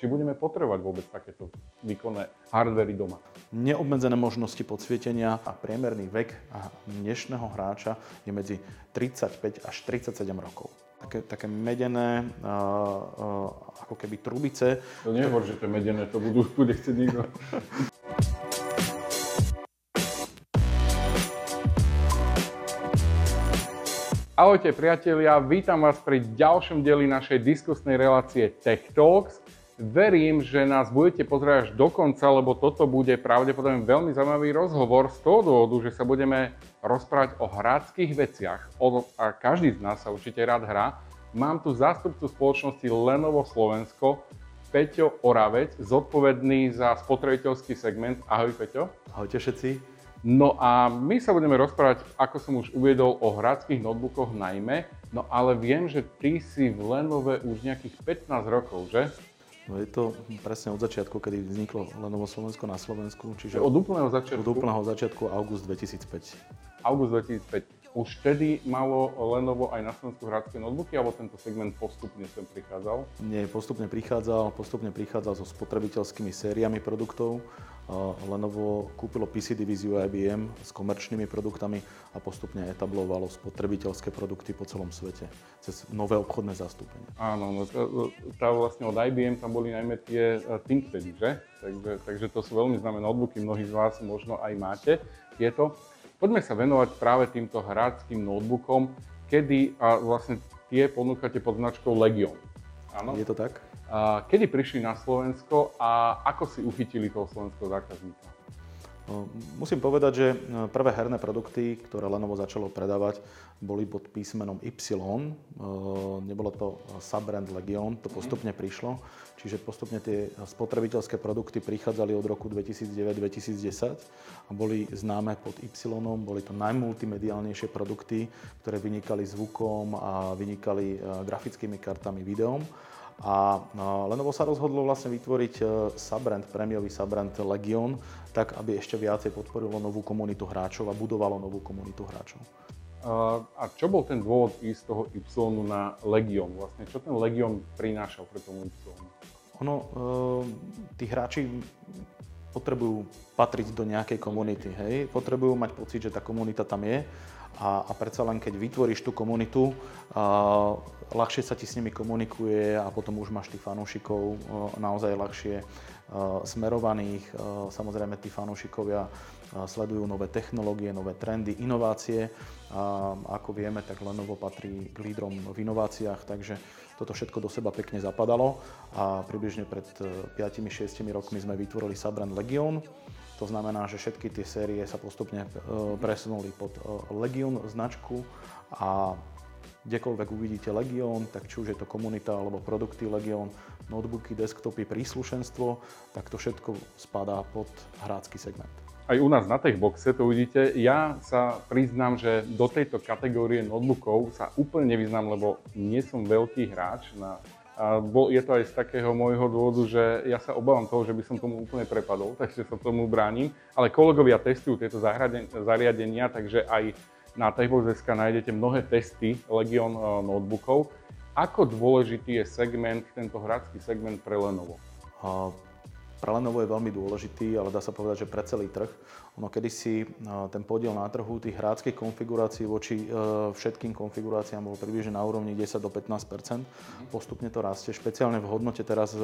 či budeme potrebovať vôbec takéto výkonné hardvery doma. Neobmedzené možnosti podsvietenia a priemerný vek dnešného hráča je medzi 35 až 37 rokov. Také, také medené, uh, uh, ako keby trubice. To nehovor, že to je medené, to budú, bude chcieť nikto. Ahojte priatelia, vítam vás pri ďalšom dieli našej diskusnej relácie Tech Talks. Verím, že nás budete pozerať až do konca, lebo toto bude pravdepodobne veľmi zaujímavý rozhovor z toho dôvodu, že sa budeme rozprávať o hráckých veciach. O, a každý z nás sa určite rád hrá. Mám tu zástupcu spoločnosti Lenovo Slovensko, Peťo Oravec, zodpovedný za spotrebiteľský segment. Ahoj Peťo. Ahojte všetci. No a my sa budeme rozprávať, ako som už uviedol, o hráckých notebookoch najmä, no ale viem, že ty si v Lenove už nejakých 15 rokov, že? No je to presne od začiatku, kedy vzniklo Lenovo Slovensko na Slovensku, čiže od úplného začiatku? Od úplného začiatku, august 2005. August 2005. Už vtedy malo Lenovo aj na Slovensku hrácké notebooky, alebo tento segment postupne sem prichádzal? Nie, postupne prichádzal, postupne prichádzal so spotrebiteľskými sériami produktov. Lenovo kúpilo PC divíziu IBM s komerčnými produktami a postupne etablovalo spotrebiteľské produkty po celom svete cez nové obchodné zastúpenie. Áno, no, tá vlastne od IBM tam boli najmä tie e, ThinkPady, že? Takže, takže to sú veľmi známe notebooky, mnohí z vás možno aj máte tieto. Poďme sa venovať práve týmto hráckým notebookom, kedy a vlastne tie ponúkate pod značkou Legion. Áno? Je to tak? Kedy prišli na Slovensko a ako si uchytili toho slovenského zákazníka? Musím povedať, že prvé herné produkty, ktoré Lenovo začalo predávať, boli pod písmenom Y. Nebolo to subbrand Legion, to postupne prišlo. Čiže postupne tie spotrebiteľské produkty prichádzali od roku 2009-2010 a boli známe pod Y. Boli to najmultimediálnejšie produkty, ktoré vynikali zvukom a vynikali grafickými kartami, videom. A Lenovo sa rozhodlo vlastne vytvoriť e, subbrand, prémiový subbrand Legion, tak aby ešte viacej podporilo novú komunitu hráčov a budovalo novú komunitu hráčov. A čo bol ten dôvod ísť z toho Y na Legion? Vlastne, čo ten Legion prinášal pre tomu Y? Ono, e, tí hráči potrebujú patriť do nejakej komunity, hej? Potrebujú mať pocit, že tá komunita tam je a, a predsa len keď vytvoríš tú komunitu, a, ľahšie sa ti s nimi komunikuje a potom už máš tých fanúšikov naozaj ľahšie smerovaných. Samozrejme, tí fanúšikovia sledujú nové technológie, nové trendy, inovácie. A ako vieme, tak Lenovo patrí k lídrom v inováciách, takže toto všetko do seba pekne zapadalo a približne pred 5-6 e, rokmi sme vytvorili Subbrand Legion. To znamená, že všetky tie série sa postupne e, presunuli pod e, Legion značku a kdekoľvek uvidíte Legion, tak či už je to komunita alebo produkty Legion, notebooky, desktopy, príslušenstvo, tak to všetko spadá pod hrácky segment. Aj u nás na Techboxe to uvidíte. Ja sa priznám, že do tejto kategórie notebookov sa úplne nevyznám, lebo nie som veľký hráč na a bol, je to aj z takého môjho dôvodu, že ja sa obávam toho, že by som tomu úplne prepadol, takže sa tomu bránim. Ale kolegovia testujú tieto zariadenia, takže aj na Techbox.sk nájdete mnohé testy Legion eh, notebookov. Ako dôležitý je segment, tento hráčský segment pre Lenovo? Lenovo je veľmi dôležitý, ale dá sa povedať, že pre celý trh. Ono kedysi ten podiel na trhu tých hráckých konfigurácií voči e, všetkým konfiguráciám bol približne na úrovni 10 do 15% Postupne to rastie, špeciálne v hodnote teraz e,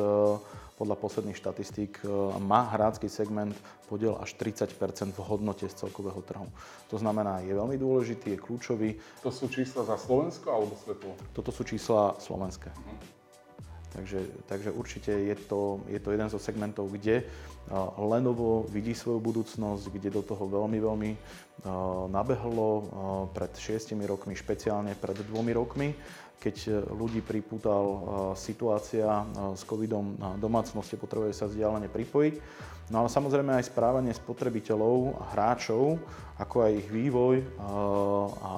podľa posledných štatistík e, má hrácky segment podiel až 30% v hodnote z celkového trhu. To znamená, je veľmi dôležitý, je kľúčový. To sú čísla za Slovensko alebo Svetlo? Toto sú čísla slovenské. Uh-huh. Takže, takže určite je to, je to jeden zo segmentov, kde Lenovo vidí svoju budúcnosť, kde do toho veľmi, veľmi nabehlo pred šiestimi rokmi, špeciálne pred dvomi rokmi keď e, ľudí pripútal situácia s covidom domácnosti, potrebuje sa vzdialene pripojiť. No ale samozrejme aj správanie spotrebiteľov, hráčov, ako aj ich vývoj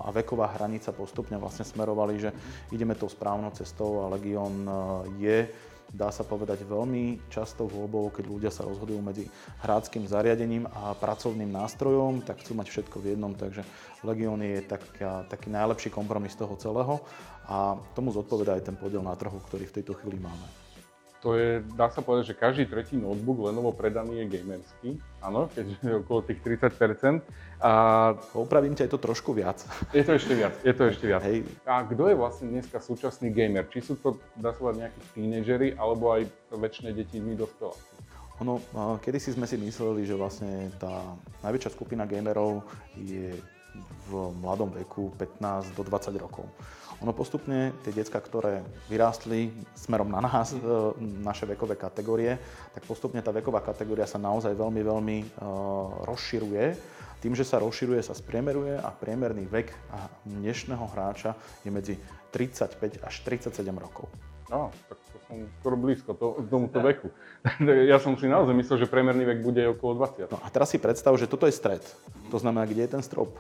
a veková hranica postupne vlastne smerovali, že ideme tou správnou cestou a Legion je dá sa povedať, veľmi často voľbou, keď ľudia sa rozhodujú medzi hráckým zariadením a pracovným nástrojom, tak chcú mať všetko v jednom, takže Legion je taká, taký najlepší kompromis toho celého a tomu zodpovedá aj ten podiel na trhu, ktorý v tejto chvíli máme. To je, dá sa povedať, že každý tretí notebook Lenovo predaný je gamerský, áno, keďže je okolo tých 30%. A Opravím ťa, je to trošku viac. je to ešte viac, je to ešte viac. Hej. A kto je vlastne dneska súčasný gamer? Či sú to, dá sa povedať, nejakí tínežery, alebo aj väčšie deti, my dospeláci? Ono, kedy si sme si mysleli, že vlastne tá najväčšia skupina gamerov je v mladom veku 15 do 20 rokov. Ono postupne tie decka, ktoré vyrástli smerom na nás, e, naše vekové kategórie, tak postupne tá veková kategória sa naozaj veľmi, veľmi uh, rozširuje. Tým, že sa rozširuje, sa spriemeruje a priemerný vek dnešného hráča je medzi 35 až 37 rokov. No, tak to som skoro blízko to, tomuto veku. ja som si naozaj myslel, že priemerný vek bude okolo 20. No a teraz si predstav, že toto je stred. To znamená, kde je ten strop?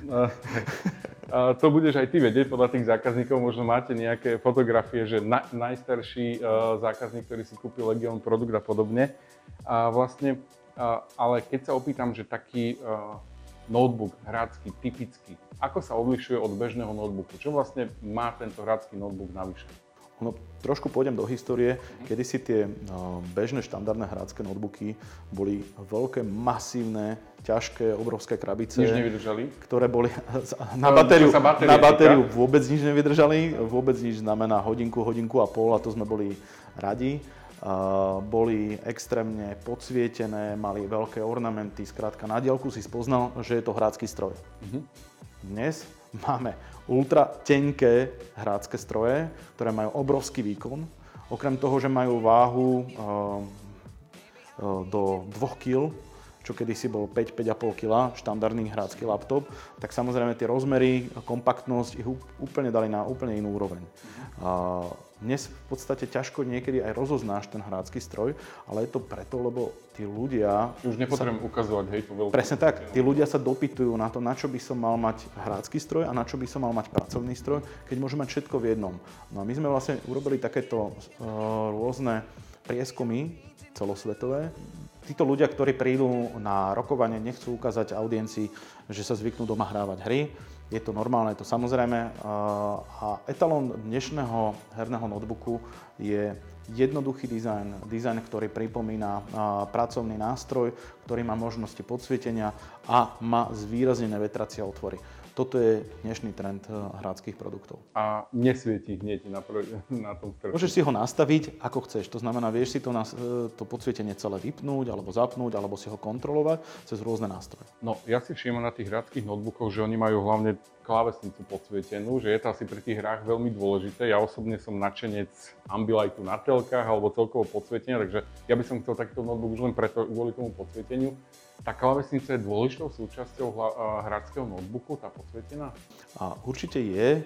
to budeš aj ty vedieť podľa tých zákazníkov. Možno máte nejaké fotografie, že na, najstarší uh, zákazník, ktorý si kúpil Legion produkt a podobne. A vlastne, uh, ale keď sa opýtam, že taký uh, notebook hrácky, typický, ako sa odlišuje od bežného notebooku? Čo vlastne má tento hrácky notebook navyše? No, trošku pôjdem do histórie, kedy si tie no, bežné štandardné hrácké notebooky boli veľké, masívne, ťažké, obrovské krabice. Nič nevydržali? Ktoré boli na batériu, na batériu vôbec nič nevydržali. Vôbec nič znamená hodinku, hodinku a pol a to sme boli radi. Uh, boli extrémne podsvietené, mali veľké ornamenty, skrátka na diálku si spoznal, že je to hrácky stroj. Uh-huh. Dnes máme ultra tenké hrácké stroje, ktoré majú obrovský výkon. Okrem toho, že majú váhu uh, uh, do 2 kg, čo kedysi bol 5-5,5 kg, štandardný hrácky laptop, tak samozrejme tie rozmery, kompaktnosť ich úplne dali na úplne inú úroveň. Dnes v podstate ťažko niekedy aj rozoznáš ten hrácky stroj, ale je to preto, lebo tí ľudia... Už nepotrebujem sa, ukazovať, hej, to veľké. Presne tak, tí ľudia sa dopytujú na to, na čo by som mal mať hrácky stroj a na čo by som mal mať pracovný stroj, keď môžem mať všetko v jednom. No a my sme vlastne urobili takéto uh, rôzne prieskumy celosvetové. Títo ľudia, ktorí prídu na rokovanie, nechcú ukázať audiencii, že sa zvyknú doma hrávať hry, je to normálne, je to samozrejme. A etalón dnešného herného notebooku je jednoduchý dizajn, dizajn, ktorý pripomína pracovný nástroj, ktorý má možnosti podsvietenia a má zvýraznené vetracie otvory. Toto je dnešný trend eh, hráckých produktov. A nesvieti hneď na, prv, na tom strche. Môžeš si ho nastaviť ako chceš. To znamená, vieš si to, na, eh, to podsvietenie celé vypnúť, alebo zapnúť, alebo si ho kontrolovať cez rôzne nástroje. No, ja si všímam na tých hráckých notebookoch, že oni majú hlavne klávesnicu podsvietenú, že je to asi pri tých hrách veľmi dôležité. Ja osobne som nadšenec Ambilightu na telkách alebo celkovo podsvietenia, takže ja by som chcel takýto notebook už len preto, kvôli tomu podsvieteniu. Tá klávesnica je dôležitou súčasťou hráčského notebooku, tá podsvietená? A určite je.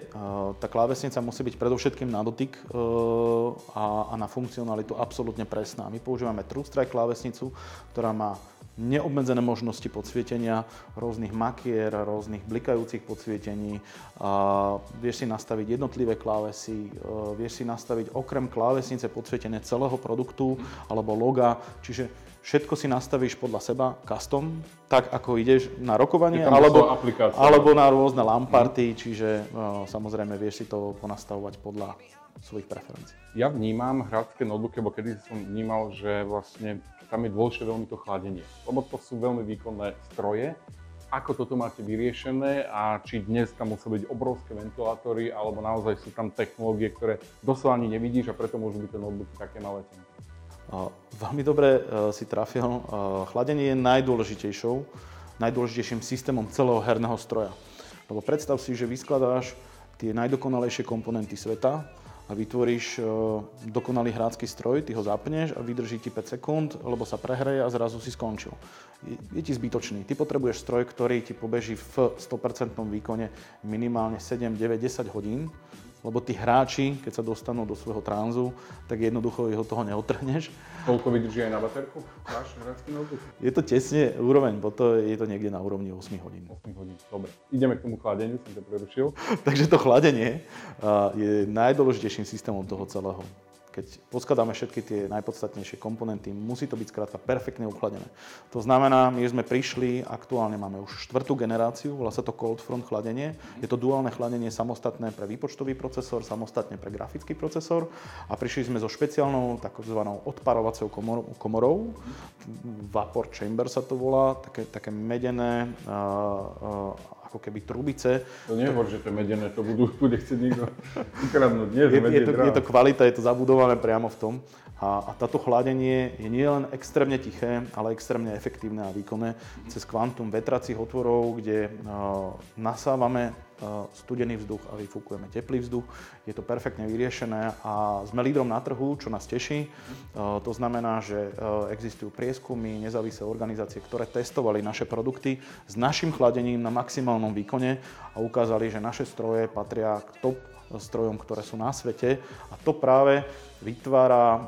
Tá klávesnica musí byť predovšetkým na dotyk e, a, na funkcionalitu absolútne presná. My používame TrueStrike klávesnicu, ktorá má neobmedzené možnosti podsvietenia, rôznych makier, rôznych blikajúcich podsvietení. Vieš si nastaviť jednotlivé klávesy, e, vieš si nastaviť okrem klávesnice podsvietenie celého produktu alebo loga, čiže všetko si nastavíš podľa seba, custom, tak ako ideš na rokovanie, alebo, alebo na rôzne lamparty, mm. čiže no, samozrejme vieš si to ponastavovať podľa svojich preferencií. Ja vnímam hrácké notebooky, lebo kedy som vnímal, že vlastne tam je dôležité veľmi to chladenie, lebo to sú veľmi výkonné stroje. Ako toto máte vyriešené a či dnes tam musia byť obrovské ventilátory, alebo naozaj sú tam technológie, ktoré doslova ani nevidíš a preto môžu byť tie notebooky také malé tenké. Veľmi dobre e, si trafil. E, chladenie je najdôležitejšou, najdôležitejším systémom celého herného stroja. Lebo predstav si, že vyskladáš tie najdokonalejšie komponenty sveta a vytvoríš e, dokonalý hrácky stroj, ty ho zapneš a vydrží ti 5 sekúnd, lebo sa prehreje a zrazu si skončil. Je ti zbytočný. Ty potrebuješ stroj, ktorý ti pobeží v 100% výkone minimálne 7, 9, 10 hodín lebo tí hráči, keď sa dostanú do svojho tranzu, tak jednoducho od toho neotrhneš. Koľko vydrží aj na baterku váš hráčsky notebook? Je to tesne úroveň, bo to je to niekde na úrovni 8 hodín. 8 hodín, dobre. Ideme k tomu chladeniu, som to prerušil. Takže to chladenie je najdôležitejším systémom toho celého. Keď poskladáme všetky tie najpodstatnejšie komponenty, musí to byť skrátka perfektne uchladené. To znamená, my sme prišli, aktuálne máme už štvrtú generáciu, volá sa to cold front chladenie. Je to duálne chladenie samostatné pre výpočtový procesor, samostatne pre grafický procesor a prišli sme so špeciálnou takzvanou odparovacou komorou, komorou, vapor chamber sa to volá, také, také medené uh, uh, ako keby trubice. To nehovor, že to medené, to budú, bude chcieť niekto ukradnúť. Nie, je, je, to, je to kvalita, je to zabudované priamo v tom. A, a táto chladenie je nielen extrémne tiché, ale extrémne efektívne a výkonné cez kvantum vetracích otvorov, kde uh, nasávame studený vzduch a vyfúkujeme teplý vzduch. Je to perfektne vyriešené a sme lídrom na trhu, čo nás teší. To znamená, že existujú prieskumy, nezávislé organizácie, ktoré testovali naše produkty s našim chladením na maximálnom výkone a ukázali, že naše stroje patria k top strojom, ktoré sú na svete a to práve vytvára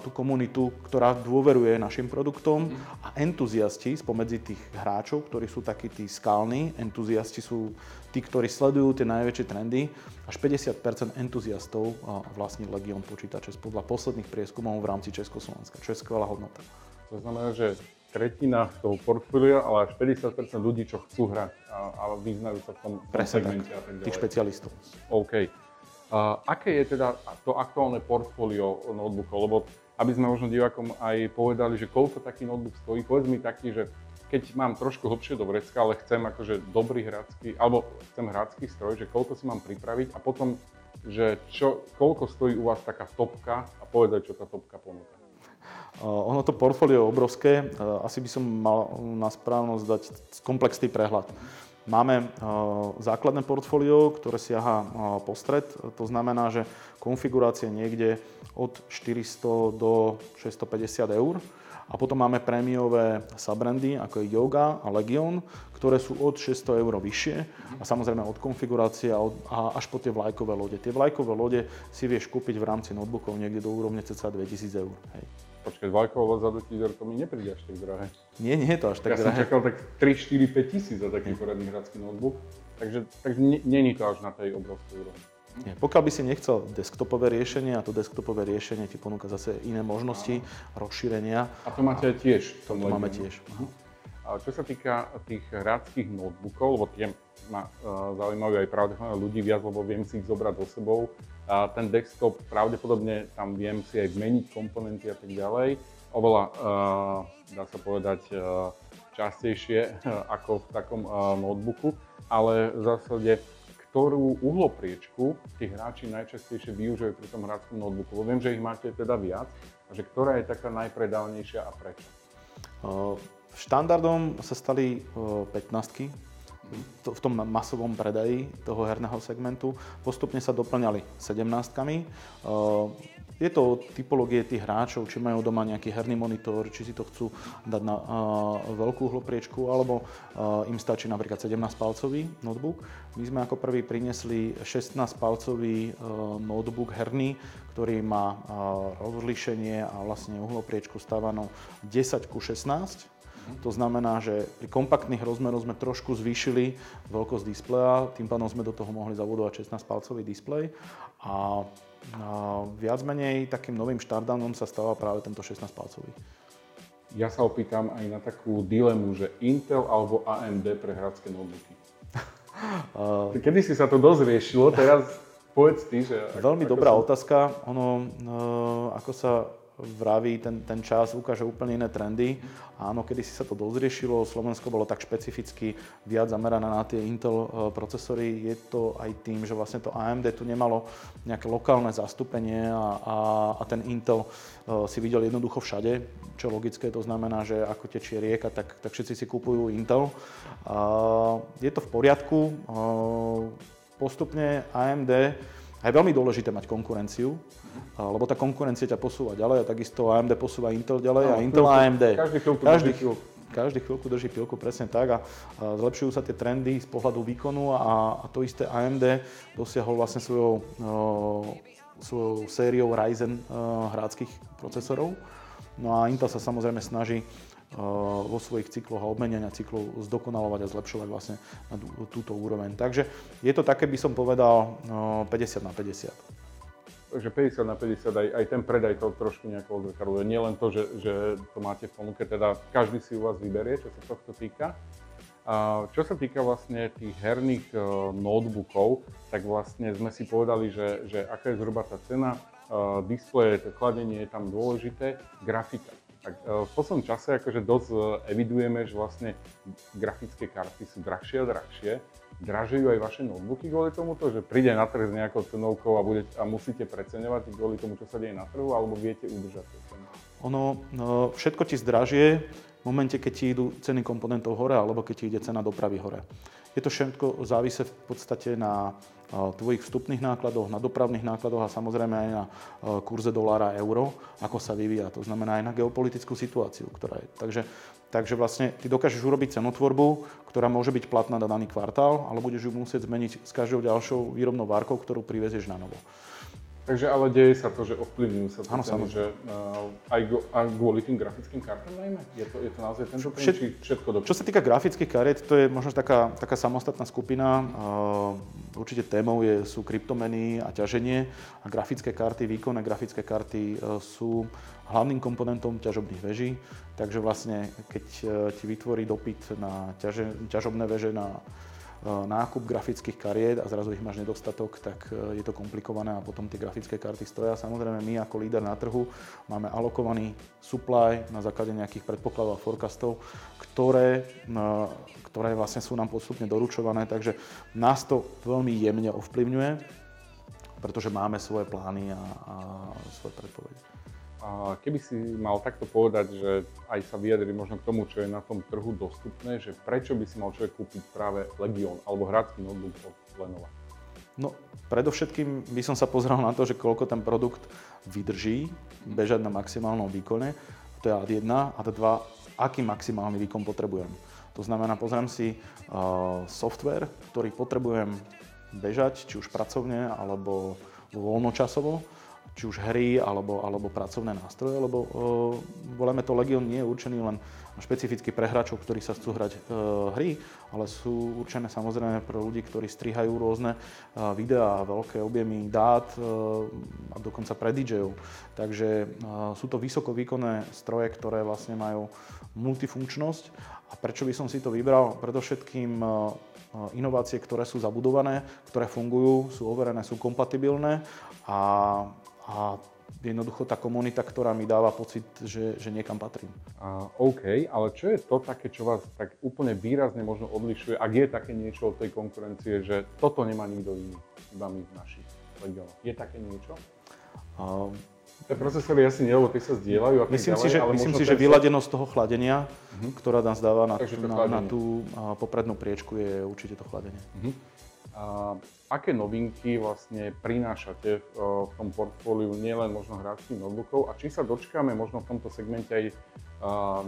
tú komunitu, ktorá dôveruje našim produktom a entuziasti spomedzi tých hráčov, ktorí sú takí tí skalní, entuziasti sú tí, ktorí sledujú tie najväčšie trendy, až 50% entuziastov vlastní Legion počítače podľa posledných prieskumov v rámci Československa, čo je skvelá hodnota. To znamená, že tretina toho portfólia, ale až 50% ľudí, čo chcú hrať a, a vyznajú sa v tom, tom segmente tak, a tak ďalej. Tých špecialistov. OK. Aké je teda to aktuálne portfólio notebookov? Lebo aby sme možno divákom aj povedali, že koľko taký notebook stojí, povedz mi taký, že keď mám trošku hlbšie do vrecka, ale chcem akože dobrý hrácky, alebo chcem hrácky stroj, že koľko si mám pripraviť a potom, že čo, koľko stojí u vás taká topka a povedať, čo tá topka ponúka. Ono to portfólio je obrovské, asi by som mal na správnosť dať komplexný prehľad. Máme základné portfólio, ktoré siaha po stred. To znamená, že konfigurácie niekde od 400 do 650 eur. A potom máme prémiové subrandy, ako je Yoga a Legion, ktoré sú od 600 eur vyššie a samozrejme od konfigurácie a, od, a až po tie vlajkové lode. Tie vlajkové lode si vieš kúpiť v rámci notebookov niekde do úrovne cca 2000 eur. Hej. Počkaj, vlajková za 2000 eur to mi nepríde až tak drahé. Nie, nie je to až tak ja drahé. Ja som čakal tak 3, 4, 5 tisíc za taký poradný hradský notebook, takže, takže není to až na tej obrovskej úrovni. Nie. Pokiaľ by si nechcel desktopové riešenie, a to desktopové riešenie ti ponúka zase iné možnosti, Aha. rozšírenia. A to máte aj tiež? To máme tiež. Uh-huh. A čo sa týka tých hráckých notebookov, lebo tie ma uh, zaujímajú aj pravdepodobne ľudí viac, lebo viem si ich zobrať so sebou. A ten desktop pravdepodobne tam viem si aj zmeniť komponenty a tak ďalej. Oveľa, eh, dá sa povedať, eh, častejšie eh, ako v takom notebooku, ale v zásade ktorú uhlopriečku tí hráči najčastejšie využívajú pri tom hráčskom notebooku. Viem, že ich máte teda viac, že ktorá je taká najpredávnejšia a prečo? V štandardom sa stali 15 to, v tom masovom predaji toho herného segmentu. Postupne sa doplňali 17-kami. Eh, je to o typológie tých hráčov, či majú doma nejaký herný monitor, či si to chcú dať na uh, veľkú hlopriečku, alebo uh, im stačí napríklad 17-palcový notebook. My sme ako prvý priniesli 16-palcový uh, notebook herný, ktorý má rozlíšenie a vlastne uhlopriečku stavanú 10 ku 16 to znamená, že pri kompaktných rozmeroch sme trošku zvýšili veľkosť displeja, tým pádom sme do toho mohli zabudovať 16-palcový displej a a viac menej takým novým štardownom sa stáva práve tento 16-palcový. Ja sa opýtam aj na takú dilemu, že Intel alebo AMD pre hradské notebooky. Kedy si sa to dosť riešilo, teraz povedz ty, že... Veľmi dobrá som... otázka. Ono, uh, ako sa vraví, ten, ten čas ukáže úplne iné trendy. Áno, kedy si sa to dozriešilo, Slovensko bolo tak špecificky viac zamerané na tie Intel e, procesory. Je to aj tým, že vlastne to AMD tu nemalo nejaké lokálne zastúpenie a, a, a ten Intel uh, si videl jednoducho všade, čo logické, to znamená, že ako tečie rieka, tak, tak všetci si kupujú Intel. Je to v poriadku. Uh, postupne AMD a je veľmi dôležité mať konkurenciu, lebo tá konkurencia ťa posúva ďalej a takisto AMD posúva Intel ďalej no, a Intel a AMD. Každý chvíľku každý, chvíľku. Každý chvíľku drží pilku, presne tak a, a zlepšujú sa tie trendy z pohľadu výkonu a, a to isté AMD dosiahol vlastne svojou, uh, svojou sériou Ryzen uh, hráckých procesorov. No a Intel sa samozrejme snaží vo svojich cykloch a obmenenia cyklov zdokonalovať a zlepšovať vlastne na túto úroveň. Takže je to také, by som povedal, 50 eh, na 50. že 50 na 50 aj, aj ten predaj to trošku nejako odzrkadluje. Nie len to, že, že to máte v ponuke, teda každý si u vás vyberie, čo sa tohto týka. A čo sa týka vlastne tých herných uh, notebookov, tak vlastne sme si povedali, že, že aká je zhruba tá cena, uh, displeje, to chladenie je tam dôležité, grafika. Tak uh, v poslednom čase akože dosť evidujeme, že vlastne grafické karty sú drahšie a drahšie dražejú aj vaše notebooky kvôli tomuto, že príde na trh s nejakou cenovkou a, bude, a musíte preceňovať kvôli tomu, čo sa deje na trhu, alebo viete udržať to cenu? Ono, no, všetko ti zdražie v momente, keď ti idú ceny komponentov hore, alebo keď ti ide cena dopravy hore. Je to všetko závisí v podstate na tvojich vstupných nákladoch, na dopravných nákladoch a samozrejme aj na kurze dolára euro, ako sa vyvíja. To znamená aj na geopolitickú situáciu, ktorá je. Takže Takže vlastne ty dokážeš urobiť cenotvorbu, ktorá môže byť platná na daný kvartál, ale budeš ju musieť zmeniť s každou ďalšou výrobnou várkou, ktorú privezieš na novo. Takže ale deje sa to, že ovplyvňujú sa to ceny, že uh, aj, go, aj kvôli tým grafickým kartám najmä? Je to, je to naozaj ten Všet, či všetko do... Čo sa týka grafických kariet, to je možno taká, taká samostatná skupina. Uh, určite témou je, sú kryptomeny a ťaženie a grafické karty, výkonné grafické karty uh, sú hlavným komponentom ťažobných veží. Takže vlastne, keď uh, ti vytvorí dopyt na ťaže, ťažobné veže, na nákup grafických kariet a zrazu ich máš nedostatok, tak e, je to komplikované a potom tie grafické karty stoja. Samozrejme my ako líder na trhu máme alokovaný supply na základe nejakých predpokladov a forecastov, ktoré, e, ktoré vlastne sú nám postupne doručované, takže nás to veľmi jemne ovplyvňuje, pretože máme svoje plány a, a svoje predpovede. Keby si mal takto povedať, že aj sa vyjadri možno k tomu, čo je na tom trhu dostupné, že prečo by si mal človek kúpiť práve Legion alebo hrácky notebook od Lenovo? No, predovšetkým by som sa pozrel na to, že koľko ten produkt vydrží bežať na maximálnom výkone. To je ad 1 a 2, aký maximálny výkon potrebujem. To znamená, pozriem si uh, software, ktorý potrebujem bežať, či už pracovne alebo voľnočasovo či už hry alebo, alebo pracovné nástroje, lebo uh, voláme to Legion nie je určený len špecificky pre hráčov, ktorí sa chcú hrať uh, hry, ale sú určené samozrejme pre ľudí, ktorí strihajú rôzne uh, videá, veľké objemy dát uh, a dokonca pre DJov. Takže uh, sú to vysoko výkonné stroje, ktoré vlastne majú multifunkčnosť. A prečo by som si to vybral? Predovšetkým inovácie, ktoré sú zabudované, ktoré fungujú, sú overené, sú kompatibilné a a jednoducho tá komunita, ktorá mi dáva pocit, že, že niekam patrím. Uh, OK, ale čo je to také, čo vás tak úplne výrazne možno odlišuje, ak je také niečo od tej konkurencie, že toto nemá nikto iný, iba my v našich regiónoch. Je také niečo? Uh, Tie procesory asi nie, lebo tie sa zdieľajú. A myslím ďalej, si, že, myslím si, že vyladenosť toho chladenia, uh-huh. ktorá nás dáva na, na, na tú poprednú priečku, je určite to chladenie. Uh-huh. A aké novinky vlastne prinášate v, v tom portfóliu nielen možno hráčských notebookov a či sa dočkáme možno v tomto segmente aj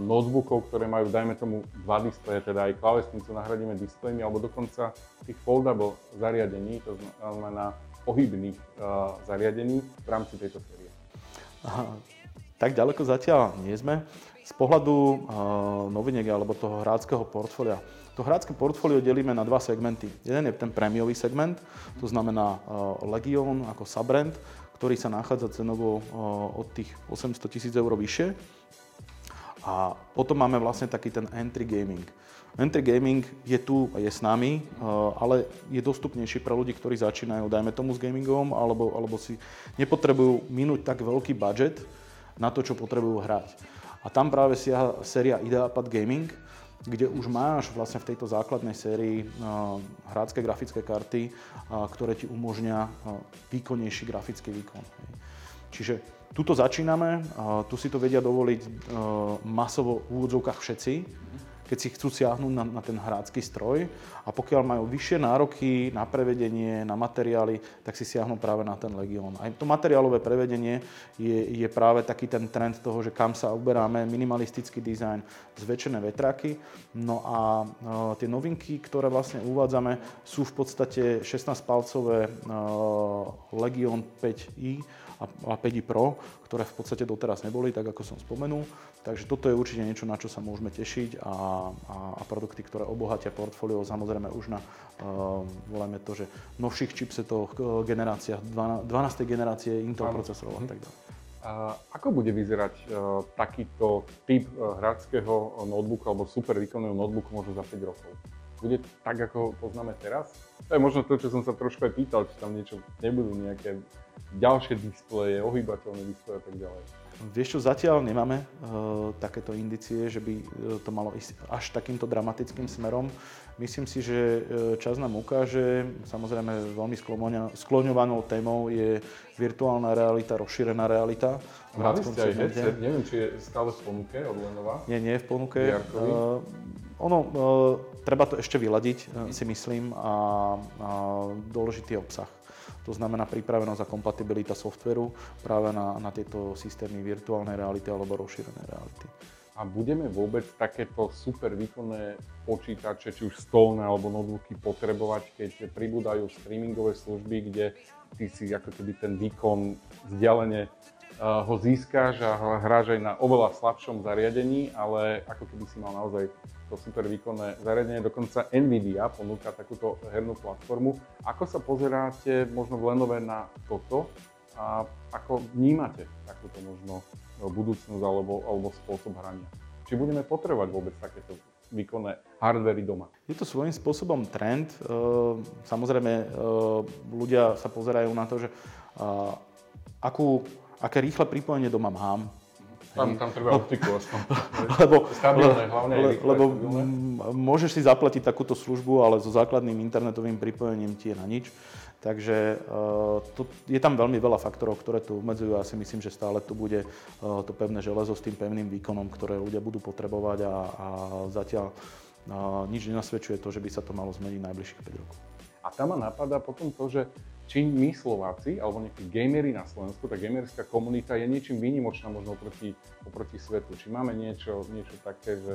notebookov, ktoré majú, dajme tomu, dva displeje, teda aj klávesnicu nahradíme displejmi, alebo dokonca tých foldable zariadení, to znamená pohybných uh, zariadení v rámci tejto série. Aha, tak ďaleko zatiaľ nie sme. Z pohľadu noviniek alebo toho hráckého portfólia to hrácké portfólio delíme na dva segmenty. Jeden je ten prémiový segment, to znamená uh, Legion ako subbrand, ktorý sa nachádza cenovo uh, od tých 800 tisíc eur vyššie. A potom máme vlastne taký ten entry gaming. Entry gaming je tu a je s nami, uh, ale je dostupnejší pre ľudí, ktorí začínajú, dajme tomu s gamingom, alebo, alebo si nepotrebujú minúť tak veľký budget na to, čo potrebujú hrať. A tam práve siaha séria Ideapad Gaming, kde už máš vlastne v tejto základnej sérii hrácké grafické karty, ktoré ti umožňa výkonnejší grafický výkon. Čiže tuto začíname, tu si to vedia dovoliť masovo v úvodzovkách všetci, keď si chcú siahnuť na, na ten hrácky stroj a pokiaľ majú vyššie nároky na prevedenie, na materiály, tak si siahnu práve na ten Legion. Aj to materiálové prevedenie je, je práve taký ten trend toho, že kam sa uberáme, minimalistický dizajn, zväčšené vetraky. No a e, tie novinky, ktoré vlastne uvádzame, sú v podstate 16-palcové e, Legion 5i a 5 Pro, ktoré v podstate doteraz neboli, tak ako som spomenul. Takže toto je určite niečo, na čo sa môžeme tešiť a, a, a produkty, ktoré obohatia portfólio, samozrejme už na, uh, voláme to, že novších chipsetov, generáciách, 12. generácie Intel procesorov a tak ďalej. A ako bude vyzerať uh, takýto typ uh, hráčského notebooku alebo super výkonného notebooku možno za 5 rokov? Bude tak, ako ho poznáme teraz? To je možno to, čo som sa trošku aj pýtal, či tam niečo nebudú nejaké ďalšie displeje, ohýbateľné displeje a tak ďalej. Vieš čo, zatiaľ nemáme uh, takéto indicie, že by uh, to malo ísť až takýmto dramatickým smerom. Myslím si, že uh, čas nám ukáže, samozrejme veľmi skloňovanou témou je virtuálna realita, rozšírená realita. Mali ste aj headset, neviem, či je stále v ponuke od Lenova? Nie, nie je v ponuke. Uh, ono, uh, treba to ešte vyladiť, uh, si myslím, a, a dôležitý obsah. To znamená pripravenosť a kompatibilita softveru práve na, na tieto systémy virtuálnej reality alebo rozšírenej reality. A budeme vôbec takéto super výkonné počítače, či už stolné alebo notebooky potrebovať, keď pribúdajú streamingové služby, kde ty si ako keby ten výkon vzdialene ho získáš a hráš aj na oveľa slabšom zariadení, ale ako keby si mal naozaj to super výkonné zariadenie. Dokonca Nvidia ponúka takúto hernú platformu. Ako sa pozeráte možno v Lenove na toto a ako vnímate takúto možno budúcnosť alebo, alebo spôsob hrania? Či budeme potrebovať vôbec takéto výkonné hardvery doma? Je to svojím spôsobom trend. Samozrejme, ľudia sa pozerajú na to, že akú, aké rýchle pripojenie doma mám, tam, tam treba optiku aspoň. lebo, stabilné, hlavne le, lebo môžeš si zaplatiť takúto službu, ale so základným internetovým pripojením ti je na nič. Takže uh, to, je tam veľmi veľa faktorov, ktoré tu obmedzujú a ja si myslím, že stále tu bude uh, to pevné železo s tým pevným výkonom, ktoré ľudia budú potrebovať a, a zatiaľ uh, nič nenasvedčuje to, že by sa to malo zmeniť najbližších 5 rokov. A tam ma napadá potom to, že či my Slováci, alebo nejakí gamery na Slovensku, tá gamerská komunita je niečím výnimočná možno oproti, oproti svetu. Či máme niečo, niečo také, že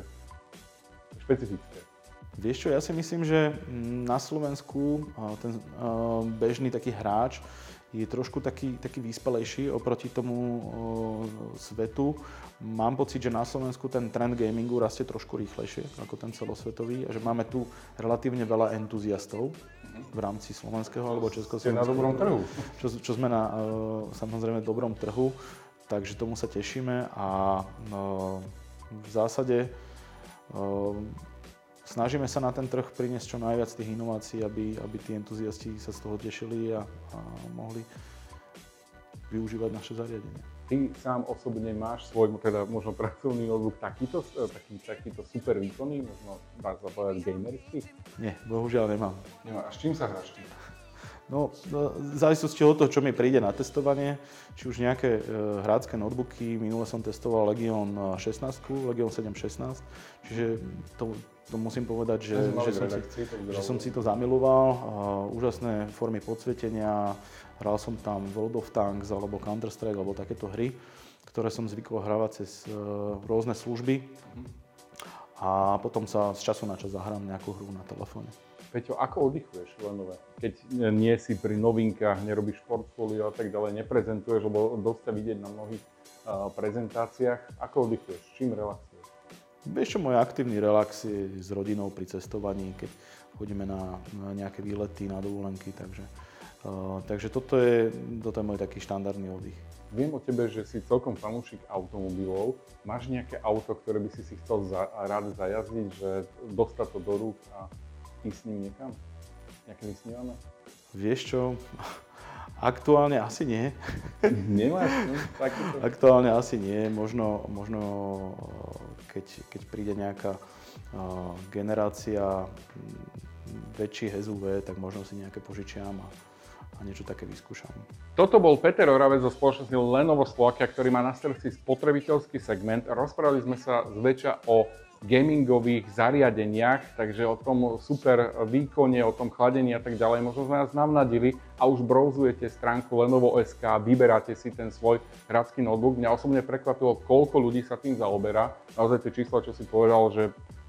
špecifické. Vieš čo, ja si myslím, že na Slovensku ten bežný taký hráč je trošku taký, taký vyspelejší oproti tomu svetu. Mám pocit, že na Slovensku ten trend gamingu rastie trošku rýchlejšie ako ten celosvetový a že máme tu relatívne veľa entuziastov v rámci slovenského alebo československého. na dobrom trhu. Čo, čo sme na uh, samozrejme dobrom trhu, takže tomu sa tešíme a uh, v zásade uh, snažíme sa na ten trh priniesť čo najviac tých inovácií, aby, aby tí entuziasti sa z toho tešili a, a mohli využívať naše zariadenie. Ty sám osobne máš svoj, teda možno pracovný notebook takýto, taký, takýto super výkonný, možno dá sa povedať gamerský? Nie, bohužiaľ nemám. Nemá. A s čím sa hráš ty? No, no závislosti od toho, čo mi príde na testovanie, či už nejaké e, hrácké notebooky, minule som testoval Legion 16, Legion 716, čiže to, to musím povedať, že, že, som, si, že som si to zamiloval. Uh, úžasné formy podsvietenia, hral som tam World of Tanks alebo Counter-Strike alebo takéto hry, ktoré som zvykol hrávať cez uh, rôzne služby. A potom sa z času na čas zahrám nejakú hru na telefóne. Peťo, ako oddychuješ Lenové? Keď nie si pri novinkách, nerobíš portfólio a tak ďalej, neprezentuješ, lebo dosť sa vidieť na mnohých uh, prezentáciách. Ako oddychuješ? Čím relaxuješ? Vieš čo, môj aktívny relax je s rodinou pri cestovaní, keď chodíme na, na nejaké výlety, na dovolenky, takže, uh, takže toto, je, toto je môj taký štandardný oddych. Viem o tebe, že si celkom fanúšik automobilov. Máš nejaké auto, ktoré by si si chcel za, rád zajazdiť, že dostať to do rúk a ísť s ním niekam? Nejaké vysnívané? Vieš čo, aktuálne asi nie. Nemáš takýto? Aktuálne asi nie, možno, možno keď, keď príde nejaká uh, generácia väčších SUV, tak možno si nejaké požičiam a, a niečo také vyskúšam. Toto bol Peter Oravec zo spoločnosti Lenovo Slovakia, ktorý má na starosti spotrebiteľský segment. Rozprávali sme sa zväčša o gamingových zariadeniach, takže o tom super výkone, o tom chladení a tak ďalej. Možno sme nás navnadili a už browzujete stránku Lenovo.sk, vyberáte si ten svoj hradský notebook. Mňa osobne prekvapilo, koľko ľudí sa tým zaoberá. Naozaj tie čísla, čo si povedal, že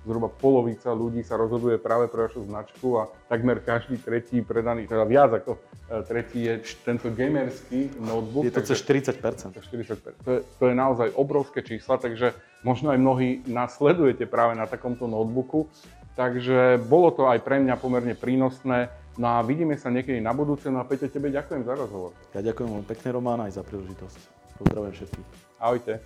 zhruba polovica ľudí sa rozhoduje práve pre vašu značku a takmer každý tretí predaný, teda viac ako tretí je tento gamerský notebook. Je to cez 40 40 to, je, to je naozaj obrovské čísla, takže možno aj mnohí nás sledujete práve na takomto notebooku. Takže bolo to aj pre mňa pomerne prínosné. No a vidíme sa niekedy na budúce. No a Peťo, tebe ďakujem za rozhovor. Ja ďakujem veľmi pekne, Román, aj za príležitosť. Pozdravujem všetkých. Ahojte.